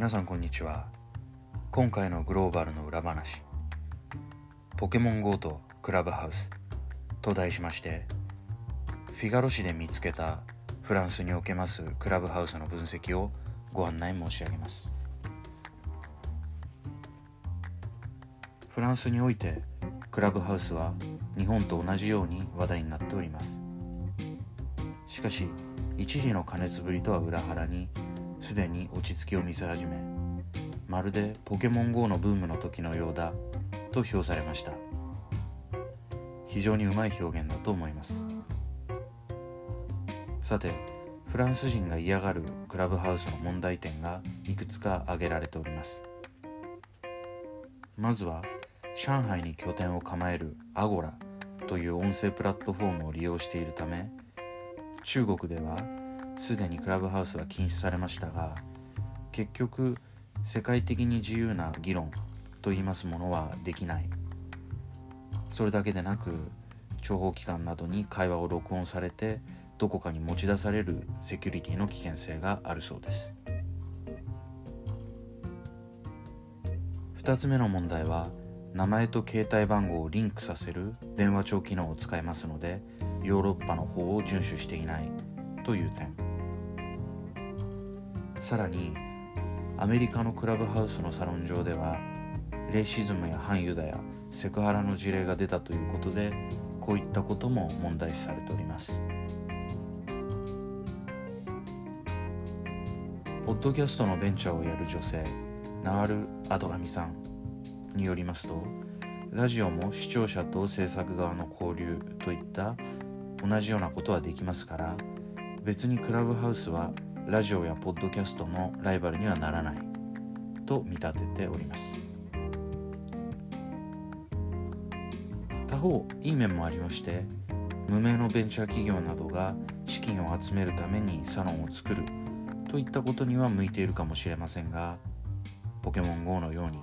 皆さんこんにちは。今回のグローバルの裏話ポケモン GO とクラブハウスと題しましてフィガロ紙で見つけたフランスにおけますクラブハウスの分析をご案内申し上げます。フランスにおいてクラブハウスは日本と同じように話題になっております。しかし一時の加熱ぶりとは裏腹にすでに落ち着きを見せ始めまるでポケモン GO のブームの時のようだと評されました。非常にうまい表現だと思います。さてフランス人が嫌がるクラブハウスの問題点がいくつか挙げられております。まずは上海に拠点を構えるアゴラという音声プラットフォームを利用しているため中国ではすでにクラブハウスは禁止されましたが結局世界的に自由な議論といいますものはできない。それだけでなく諜報機関などに会話を録音されてどこかに持ち出されるセキュリティの危険性があるそうです。2つ目の問題は名前と携帯番号をリンクさせる電話帳機能を使いますのでヨーロッパの方を遵守していないという点。さらにアメリカのクラブハウスのサロン上ではレイシズムや反ユダヤセクハラの事例が出たということでこういったことも問題視されております。ポッドキャストのベンチャーをやる女性ナワル・アドラミさんによりますとラジオも視聴者と制作側の交流といった同じようなことはできますから別にクラブハウスはラジオやポッドキャストのライバルにはならないと見立てております。他方いい面もありまして無名のベンチャー企業などが資金を集めるためにサロンを作るといったことには向いているかもしれませんがポケモン GO のように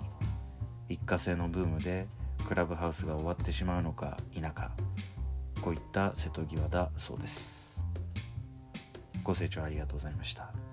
一過性のブームでクラブハウスが終わってしまうのか否かこういった瀬戸際だそうです。ご清聴ありがとうございました。